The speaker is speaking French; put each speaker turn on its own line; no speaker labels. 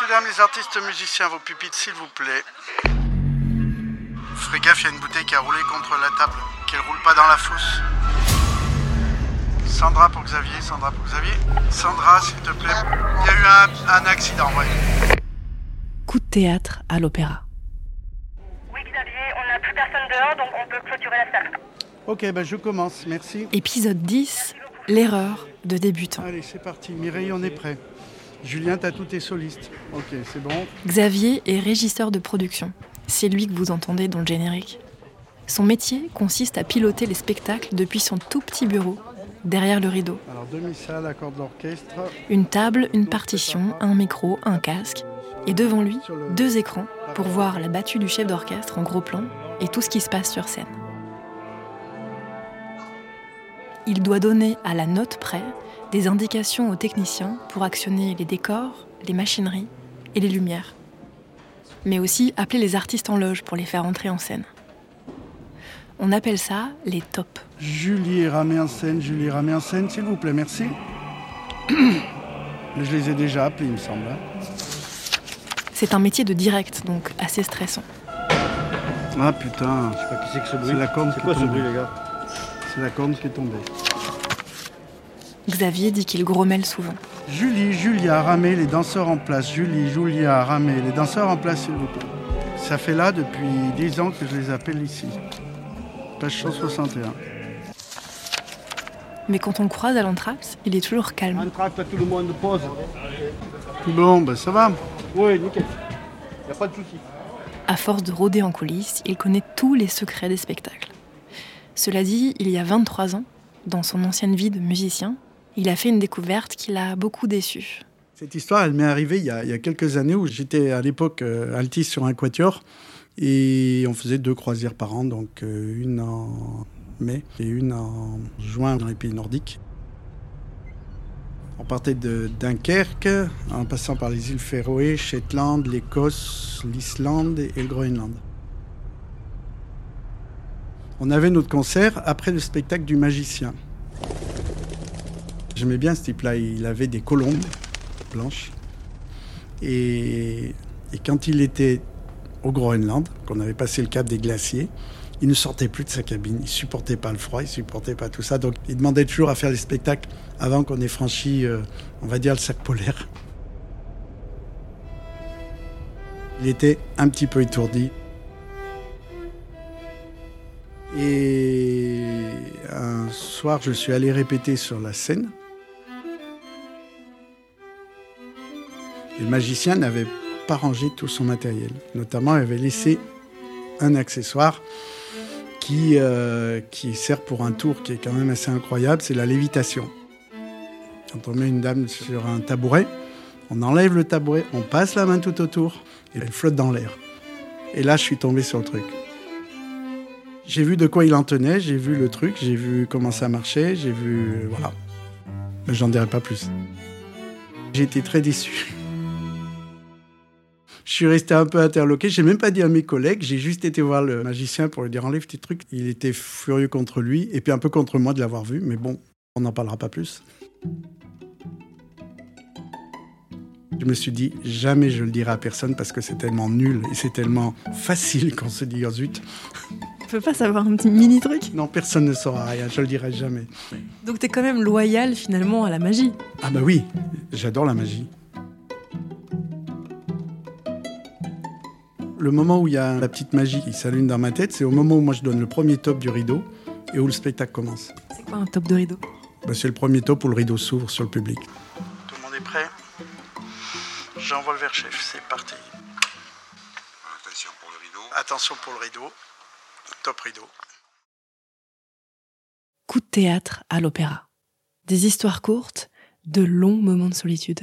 Messieurs, dames, les artistes musiciens, vos pupitres, s'il vous plaît. Ferez gaffe, il y a une bouteille qui a roulé contre la table, qu'elle roule pas dans la fosse. Sandra pour Xavier, Sandra pour Xavier. Sandra, s'il te plaît. Il y a eu un, un accident, ouais.
Coup de théâtre à l'opéra.
Oui, Xavier, on n'a plus personne dehors, donc on peut clôturer la salle.
Ok, ben je commence, merci.
Épisode 10, l'erreur de débutant.
Allez, c'est parti. Mireille, on est prêt. Julien, t'as tous tes solistes. Ok, c'est bon.
Xavier est régisseur de production. C'est lui que vous entendez dans le générique. Son métier consiste à piloter les spectacles depuis son tout petit bureau, derrière le rideau.
Alors, demi-salle, accord d'orchestre.
Une table, une partition, un micro, un casque. Et devant lui, deux écrans pour voir la battue du chef d'orchestre en gros plan et tout ce qui se passe sur scène. Il doit donner à la note près des indications aux techniciens pour actionner les décors, les machineries et les lumières. Mais aussi appeler les artistes en loge pour les faire entrer en scène. On appelle ça les tops.
Julie Ramé en scène, Julie Ramé en scène, s'il vous plaît, merci. Je les ai déjà appelés, il me semble. hein.
C'est un métier de direct, donc assez stressant.
Ah putain,
Je sais pas qui c'est que ce bruit.
c'est la corne
C'est quoi ce bruit, les gars?
C'est la corne qui est tombée.
Xavier dit qu'il grommelle souvent.
Julie, Julia, Ramé, les danseurs en place. Julie, Julia, Ramé, les danseurs en place, s'il vous plaît. Ça fait là depuis 10 ans que je les appelle ici. Page 161.
Mais quand on le croise à l'entracte, il est toujours calme.
Entracte tout le monde, pause.
Bon, ben ça va.
Oui, nickel. Y a pas de souci.
À force de rôder en coulisses, il connaît tous les secrets des spectacles. Cela dit, il y a 23 ans, dans son ancienne vie de musicien, il a fait une découverte qui l'a beaucoup déçu.
Cette histoire, elle m'est arrivée il y, a, quelques années où j'étais à l'époque euh, altiste sur un quatuor et on faisait deux croisières par an, donc euh, une en mai et une en juin dans les pays nordiques. On partait de Dunkerque en passant par les îles Féroé, Shetland, l'Écosse, l'Islande et le Groenland. On avait notre concert après le spectacle du magicien. J'aimais bien ce type-là, il avait des colombes blanches. Et, quand il était au Groenland, qu'on avait passé le cap des glaciers, il ne sortait plus de sa cabine. Il supportait pas le froid, il supportait pas tout ça. Donc il demandait toujours à faire les spectacles avant qu'on ait franchi, euh, on va dire, le cercle polaire. Il était un petit peu étourdi. Et un soir, je suis allé répéter sur la scène. Le magicien n'avait pas rangé tout son matériel. Notamment, il avait laissé un accessoire qui, euh, qui sert pour un tour qui est quand même assez incroyable, c'est la lévitation. Quand on met une dame sur un tabouret, on enlève le tabouret, on passe la main tout autour et elle flotte dans l'air. Et là, je suis tombé sur le truc. J'ai vu de quoi il en tenait, j'ai vu le truc, j'ai vu comment ça marchait, j'ai vu... Voilà. J'en dirai pas plus. J'ai été très déçu. Je suis resté un peu interloqué. J'ai même pas dit à mes collègues. J'ai juste été voir le magicien pour lui dire enlève tes trucs. Il était furieux contre lui et puis un peu contre moi de l'avoir vu. Mais bon, on n'en parlera pas plus. Je me suis dit jamais je le dirai à personne parce que c'est tellement nul et c'est tellement facile qu'on se dit oh zut.
Tu peux pas savoir un petit mini truc?
Non, personne ne saura rien. Je le dirai jamais.
Donc t'es quand même loyal finalement à la magie.
Ah bah oui, j'adore la magie. Le moment où il y a la petite magie qui s'allume dans ma tête, c'est au moment où moi je donne le premier top du rideau et où le spectacle commence.
C'est quoi un top de rideau?
Bah, c'est le premier top où le rideau s'ouvre sur le public. Tout le monde est prêt? J'envoie le vers chef, c'est parti.
Attention pour le rideau.
Attention pour le rideau. Top rideau.
Coup de théâtre à l'opéra. Des histoires courtes, de longs moments de solitude.